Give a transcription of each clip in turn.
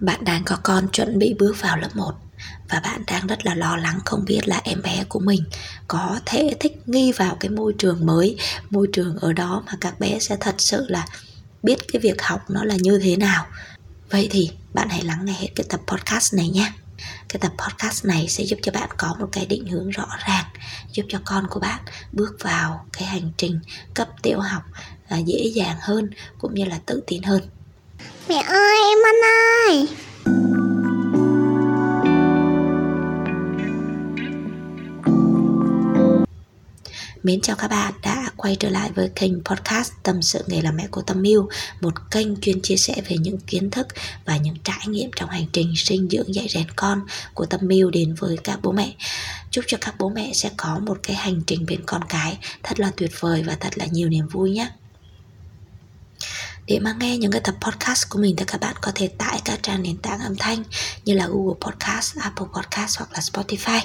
Bạn đang có con chuẩn bị bước vào lớp 1 và bạn đang rất là lo lắng không biết là em bé của mình có thể thích nghi vào cái môi trường mới, môi trường ở đó mà các bé sẽ thật sự là biết cái việc học nó là như thế nào. Vậy thì bạn hãy lắng nghe hết cái tập podcast này nhé. Cái tập podcast này sẽ giúp cho bạn có một cái định hướng rõ ràng, giúp cho con của bạn bước vào cái hành trình cấp tiểu học à, dễ dàng hơn cũng như là tự tin hơn. Mẹ ơi, em ăn ơi Mến chào các bạn đã quay trở lại với kênh podcast Tâm sự nghề làm mẹ của Tâm Miu Một kênh chuyên chia sẻ về những kiến thức và những trải nghiệm trong hành trình sinh dưỡng dạy rèn con của Tâm Miu đến với các bố mẹ. Chúc cho các bố mẹ sẽ có một cái hành trình bên con cái thật là tuyệt vời và thật là nhiều niềm vui nhé để mà nghe những cái tập podcast của mình thì các bạn có thể tải các trang nền tảng âm thanh như là Google Podcast, Apple Podcast hoặc là Spotify.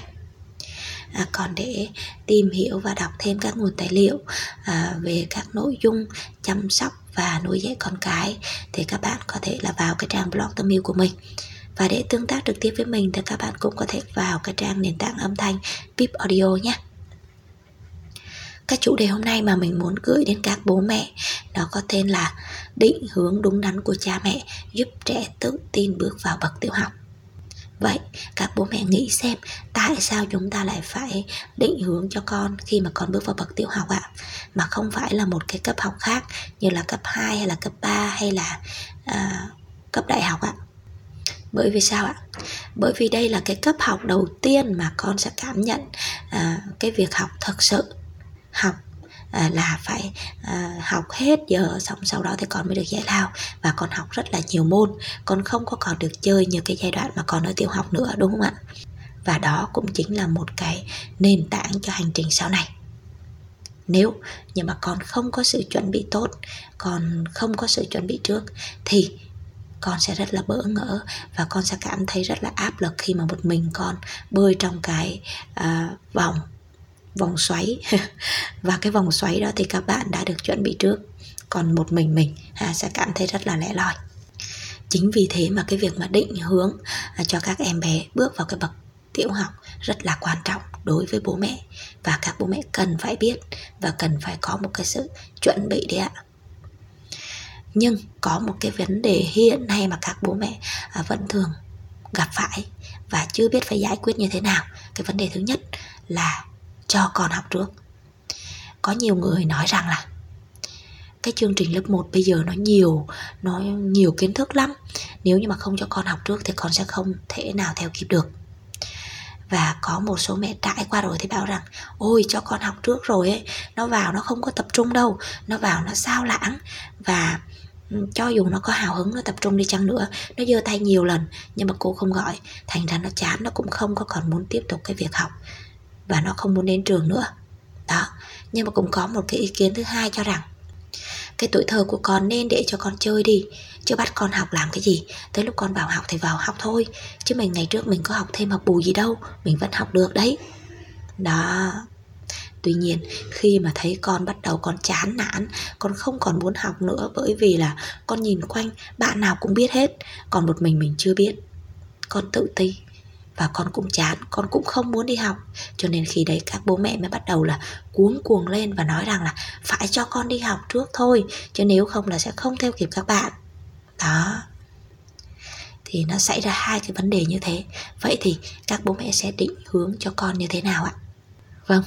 À, còn để tìm hiểu và đọc thêm các nguồn tài liệu à, về các nội dung chăm sóc và nuôi dạy con cái thì các bạn có thể là vào cái trang blog tâm yêu của mình. Và để tương tác trực tiếp với mình thì các bạn cũng có thể vào cái trang nền tảng âm thanh Pip Audio nhé cái chủ đề hôm nay mà mình muốn gửi đến các bố mẹ nó có tên là định hướng đúng đắn của cha mẹ giúp trẻ tự tin bước vào bậc tiểu học Vậy các bố mẹ nghĩ xem tại sao chúng ta lại phải định hướng cho con khi mà con bước vào bậc tiểu học ạ? Mà không phải là một cái cấp học khác như là cấp 2 hay là cấp 3 hay là à, cấp đại học ạ? Bởi vì sao ạ? Bởi vì đây là cái cấp học đầu tiên mà con sẽ cảm nhận à, cái việc học thật sự học à, là phải à, học hết giờ xong sau đó thì con mới được giải lao. Và con học rất là nhiều môn con không có còn được chơi như cái giai đoạn mà còn ở tiểu học nữa đúng không ạ? Và đó cũng chính là một cái nền tảng cho hành trình sau này. Nếu nhưng mà con không có sự chuẩn bị tốt còn không có sự chuẩn bị trước thì con sẽ rất là bỡ ngỡ và con sẽ cảm thấy rất là áp lực khi mà một mình con bơi trong cái uh, vòng vòng xoáy. Và cái vòng xoáy đó thì các bạn đã được chuẩn bị trước. Còn một mình mình ha, sẽ cảm thấy rất là lẻ loi. Chính vì thế mà cái việc mà định hướng à, cho các em bé bước vào cái bậc tiểu học rất là quan trọng đối với bố mẹ. Và các bố mẹ cần phải biết và cần phải có một cái sự chuẩn bị đấy ạ. Nhưng có một cái vấn đề hiện nay mà các bố mẹ à, vẫn thường gặp phải và chưa biết phải giải quyết như thế nào. Cái vấn đề thứ nhất là cho con học trước. Có nhiều người nói rằng là cái chương trình lớp 1 bây giờ nó nhiều nó nhiều kiến thức lắm. Nếu như mà không cho con học trước thì con sẽ không thể nào theo kịp được. Và có một số mẹ trải qua rồi thì bảo rằng, ôi, cho con học trước rồi ấy, nó vào nó không có tập trung đâu, nó vào nó sao lãng. Và ừ, cho dù nó có hào hứng nó tập trung đi chăng nữa, nó giơ tay nhiều lần nhưng mà cô không gọi, thành ra nó chán, nó cũng không có còn muốn tiếp tục cái việc học và nó không muốn đến trường nữa. Đó, nhưng mà cũng có một cái ý kiến thứ hai cho rằng cái tuổi thơ của con nên để cho con chơi đi, chứ bắt con học làm cái gì. Tới lúc con vào học thì vào học thôi, chứ mình ngày trước mình có học thêm học bù gì đâu, mình vẫn học được đấy. Đó. Tuy nhiên, khi mà thấy con bắt đầu con chán nản, con không còn muốn học nữa bởi vì là con nhìn quanh, bạn nào cũng biết hết, còn một mình mình chưa biết. Con tự ti và con cũng chán, con cũng không muốn đi học. Cho nên khi đấy các bố mẹ mới bắt đầu là cuống cuồng lên và nói rằng là phải cho con đi học trước thôi, chứ nếu không là sẽ không theo kịp các bạn. Đó. Thì nó xảy ra hai cái vấn đề như thế. Vậy thì các bố mẹ sẽ định hướng cho con như thế nào ạ? Vâng.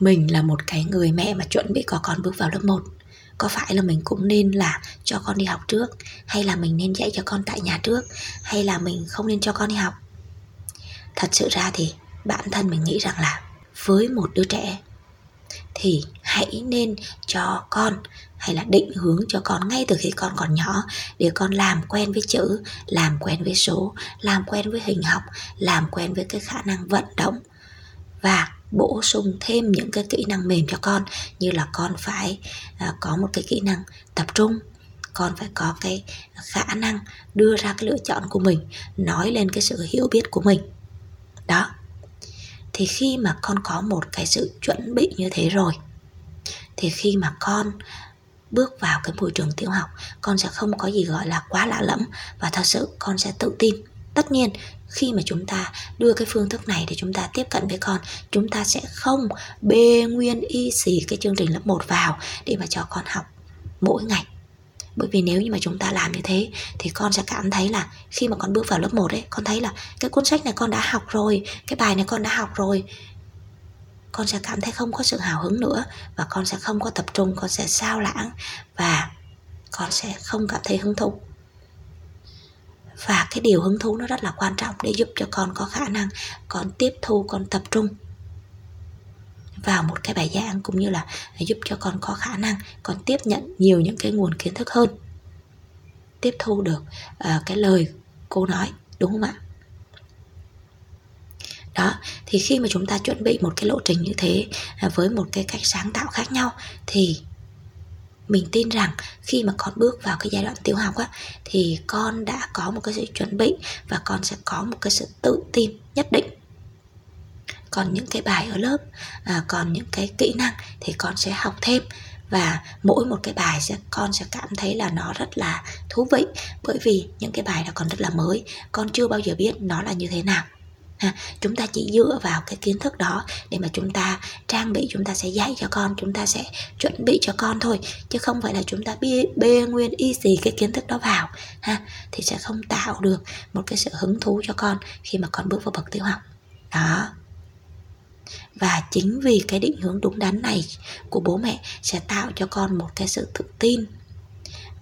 Mình là một cái người mẹ mà chuẩn bị có con bước vào lớp 1 có phải là mình cũng nên là cho con đi học trước? Hay là mình nên dạy cho con tại nhà trước? Hay là mình không nên cho con đi học? Thật sự ra thì bản thân mình nghĩ rằng là với một đứa trẻ thì hãy nên cho con hay là định hướng cho con ngay từ khi con còn nhỏ để con làm quen với chữ, làm quen với số, làm quen với hình học, làm quen với cái khả năng vận động và bổ sung thêm những cái kỹ năng mềm cho con. Như là con phải à, có một cái kỹ năng tập trung, con phải có cái khả năng đưa ra cái lựa chọn của mình, nói lên cái sự hiểu biết của mình đó. Thì khi mà con có một cái sự chuẩn bị như thế rồi, thì khi mà con bước vào cái môi trường tiểu học, con sẽ không có gì gọi là quá lạ lẫm và thật sự con sẽ tự tin. Tất nhiên, khi mà chúng ta đưa cái phương thức này để chúng ta tiếp cận với con, chúng ta sẽ không bê nguyên y xì cái chương trình lớp 1 vào để mà cho con học mỗi ngày bởi vì nếu như mà chúng ta làm như thế, thì con sẽ cảm thấy là khi mà con bước vào lớp 1 ấy, con thấy là cái cuốn sách này con đã học rồi, cái bài này con đã học rồi. Con sẽ cảm thấy không có sự hào hứng nữa và con sẽ không có tập trung, con sẽ sao lãng và con sẽ không cảm thấy hứng thú. Và cái điều hứng thú nó rất là quan trọng để giúp cho con có khả năng con tiếp thu, con tập trung vào một cái bài giảng cũng như là giúp cho con có khả năng con tiếp nhận nhiều những cái nguồn kiến thức hơn tiếp thu được uh, cái lời cô nói đúng không ạ? Đó thì khi mà chúng ta chuẩn bị một cái lộ trình như thế uh, với một cái cách sáng tạo khác nhau thì mình tin rằng khi mà con bước vào cái giai đoạn tiểu học á thì con đã có một cái sự chuẩn bị và con sẽ có một cái sự tự tin nhất định còn những cái bài ở lớp à, còn những cái kỹ năng thì con sẽ học thêm. Và mỗi một cái bài sẽ con sẽ cảm thấy là nó rất là thú vị bởi vì những cái bài đó còn rất là mới con chưa bao giờ biết nó là như thế nào. Ha, chúng ta chỉ dựa vào cái kiến thức đó để mà chúng ta trang bị chúng ta sẽ dạy cho con chúng ta sẽ chuẩn bị cho con thôi chứ không phải là chúng ta bê, bê nguyên y gì cái kiến thức đó vào. Ha thì sẽ không tạo được một cái sự hứng thú cho con khi mà con bước vào bậc tiểu học. Đó và chính vì cái định hướng đúng đắn này của bố mẹ sẽ tạo cho con một cái sự tự tin,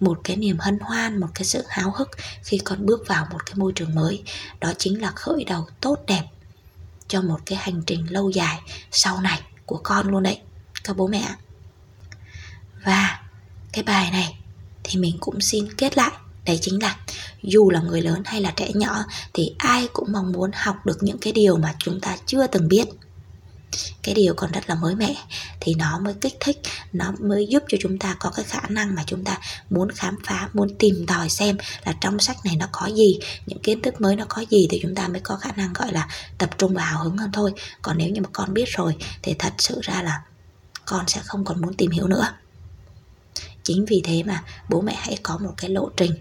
một cái niềm hân hoan, một cái sự háo hức khi con bước vào một cái môi trường mới. Đó chính là khởi đầu tốt đẹp cho một cái hành trình lâu dài sau này của con luôn đấy, các bố mẹ và cái bài này thì mình cũng xin kết lại. Đấy chính là dù là người lớn hay là trẻ nhỏ thì ai cũng mong muốn học được những cái điều mà chúng ta chưa từng biết cái điều còn rất là mới mẻ thì nó mới kích thích nó mới giúp cho chúng ta có cái khả năng mà chúng ta muốn khám phá muốn tìm tòi xem là trong sách này nó có gì những kiến thức mới nó có gì thì chúng ta mới có khả năng gọi là tập trung và hào hứng hơn thôi. Còn nếu như mà con biết rồi thì thật sự ra là con sẽ không còn muốn tìm hiểu nữa. Chính vì thế mà bố mẹ hãy có một cái lộ trình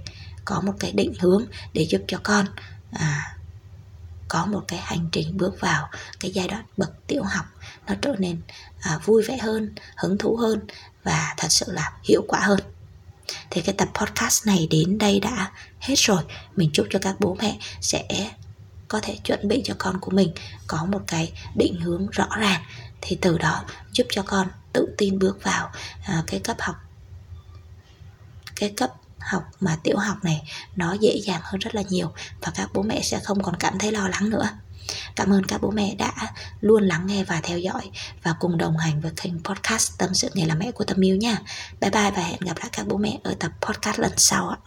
có một cái định hướng để giúp cho con. À, có một cái hành trình bước vào cái giai đoạn bậc tiểu học nó trở nên à, vui vẻ hơn hứng thú hơn và thật sự là hiệu quả hơn. Thì cái tập podcast này đến đây đã hết rồi. Mình chúc cho các bố mẹ sẽ có thể chuẩn bị cho con của mình có một cái định hướng rõ ràng. Thì từ đó giúp cho con tự tin bước vào à, cái cấp học cái cấp học mà tiểu học này nó dễ dàng hơn rất là nhiều và các bố mẹ sẽ không còn cảm thấy lo lắng nữa Cảm ơn các bố mẹ đã luôn lắng nghe và theo dõi và cùng đồng hành với kênh podcast Tâm sự nghề làm mẹ của Tâm Yêu nha. Bye bye và hẹn gặp lại các bố mẹ ở tập podcast lần sau ạ.